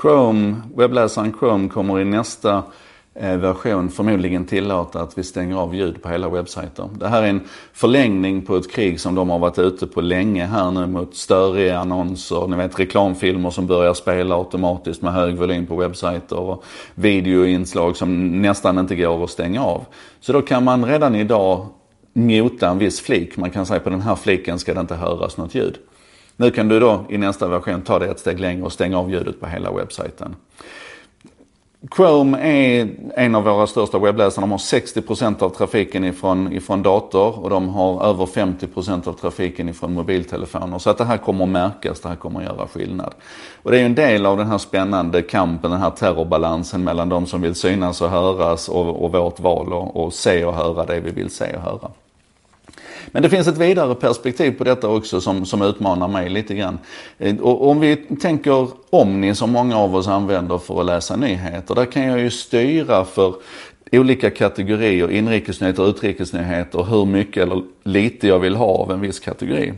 Chrome, webbläsaren Chrome kommer i nästa eh, version förmodligen tillåta att vi stänger av ljud på hela webbsajter. Det här är en förlängning på ett krig som de har varit ute på länge här nu mot störiga annonser, ni vet reklamfilmer som börjar spela automatiskt med hög volym på webbsajter och videoinslag som nästan inte går att stänga av. Så då kan man redan idag muta en viss flik. Man kan säga på den här fliken ska det inte höras något ljud. Nu kan du då i nästa version ta det ett steg längre och stänga av ljudet på hela webbsajten. Chrome är en av våra största webbläsare. De har 60% av trafiken ifrån, ifrån dator och de har över 50% av trafiken ifrån mobiltelefoner. Så att det här kommer att märkas, det här kommer att göra skillnad. Och det är ju en del av den här spännande kampen, den här terrorbalansen mellan de som vill synas och höras och, och vårt val och, och se och höra det vi vill se och höra. Men det finns ett vidare perspektiv på detta också som, som utmanar mig lite grann. Eh, och om vi tänker Omni som många av oss använder för att läsa nyheter. Där kan jag ju styra för olika kategorier, inrikesnyheter och utrikesnyheter, hur mycket eller lite jag vill ha av en viss kategori.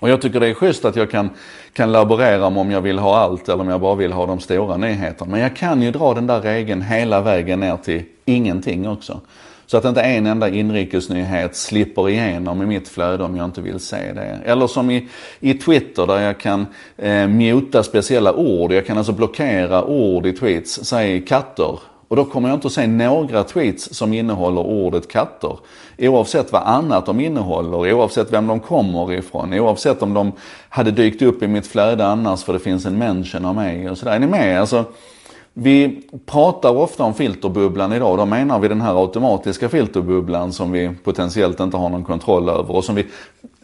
Och jag tycker det är schysst att jag kan, kan laborera med om jag vill ha allt eller om jag bara vill ha de stora nyheterna. Men jag kan ju dra den där regeln hela vägen ner till ingenting också. Så att inte en enda inrikesnyhet slipper igenom i mitt flöde om jag inte vill se det. Eller som i, i Twitter där jag kan eh, muta speciella ord. Jag kan alltså blockera ord i tweets, säg katter. Och då kommer jag inte att se några tweets som innehåller ordet katter. Oavsett vad annat de innehåller, oavsett vem de kommer ifrån, oavsett om de hade dykt upp i mitt flöde annars för det finns en mention av mig och sådär. Är ni med? Alltså, vi pratar ofta om filterbubblan idag. Då menar vi den här automatiska filterbubblan som vi potentiellt inte har någon kontroll över och som vi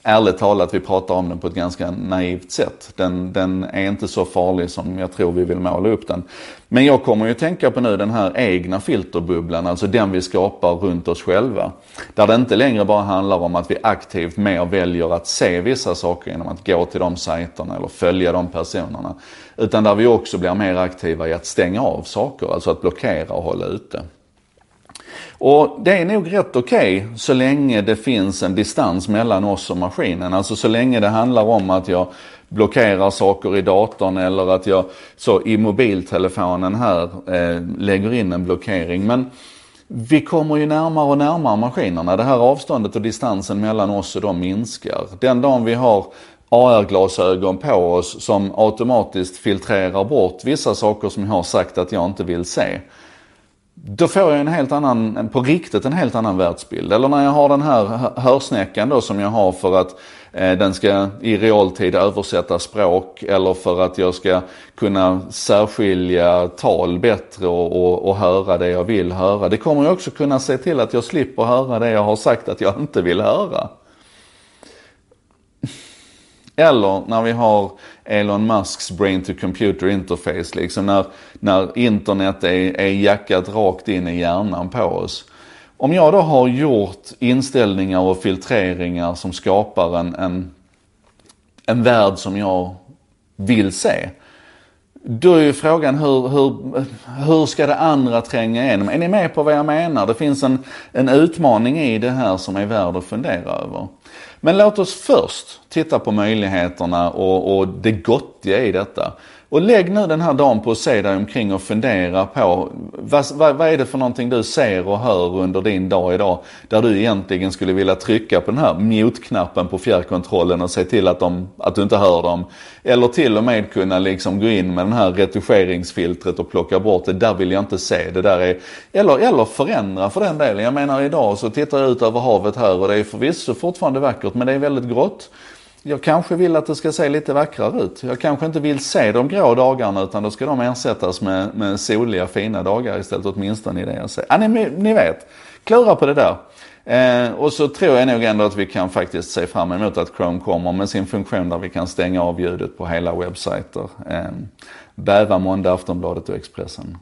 ärligt talat, vi pratar om den på ett ganska naivt sätt. Den, den, är inte så farlig som jag tror vi vill måla upp den. Men jag kommer ju tänka på nu den här egna filterbubblan, alltså den vi skapar runt oss själva. Där det inte längre bara handlar om att vi aktivt mer väljer att se vissa saker genom att gå till de sajterna eller följa de personerna. Utan där vi också blir mer aktiva i att stänga av saker, alltså att blockera och hålla ute. Och det är nog rätt okej okay, så länge det finns en distans mellan oss och maskinen. Alltså så länge det handlar om att jag blockerar saker i datorn eller att jag så i mobiltelefonen här eh, lägger in en blockering. Men vi kommer ju närmare och närmare maskinerna. Det här avståndet och distansen mellan oss och dem minskar. Den dagen vi har AR-glasögon på oss som automatiskt filtrerar bort vissa saker som jag har sagt att jag inte vill se då får jag en helt annan, på riktigt en helt annan världsbild. Eller när jag har den här hörsnäckan då som jag har för att eh, den ska i realtid översätta språk eller för att jag ska kunna särskilja tal bättre och, och, och höra det jag vill höra. Det kommer jag också kunna se till att jag slipper höra det jag har sagt att jag inte vill höra. Eller när vi har Elon Musks brain to computer interface, liksom när, när internet är, är jackat rakt in i hjärnan på oss. Om jag då har gjort inställningar och filtreringar som skapar en, en, en värld som jag vill se. Då är ju frågan hur, hur, hur ska det andra tränga igenom? Är ni med på vad jag menar? Det finns en, en utmaning i det här som är värd att fundera över. Men låt oss först titta på möjligheterna och, och det gottiga i detta. Och lägg nu den här dagen på att se dig omkring och fundera på vad, vad, vad, är det för någonting du ser och hör under din dag idag där du egentligen skulle vilja trycka på den här mute-knappen på fjärrkontrollen och se till att, de, att du inte hör dem. Eller till och med kunna liksom gå in med den här retuscheringsfiltret och plocka bort det. Där vill jag inte se. Det där är, eller, eller förändra för den delen. Jag menar idag så tittar jag ut över havet här och det är förvisso fortfarande vackert men det är väldigt grått. Jag kanske vill att det ska se lite vackrare ut. Jag kanske inte vill se de grå dagarna utan då ska de ersättas med, med soliga fina dagar istället åtminstone i det jag ser. Ja, ni, ni vet, klura på det där. Eh, och så tror jag nog ändå att vi kan faktiskt se fram emot att Chrome kommer med sin funktion där vi kan stänga av ljudet på hela webbsajter. Eh, bäva måndag, Aftonbladet och Expressen.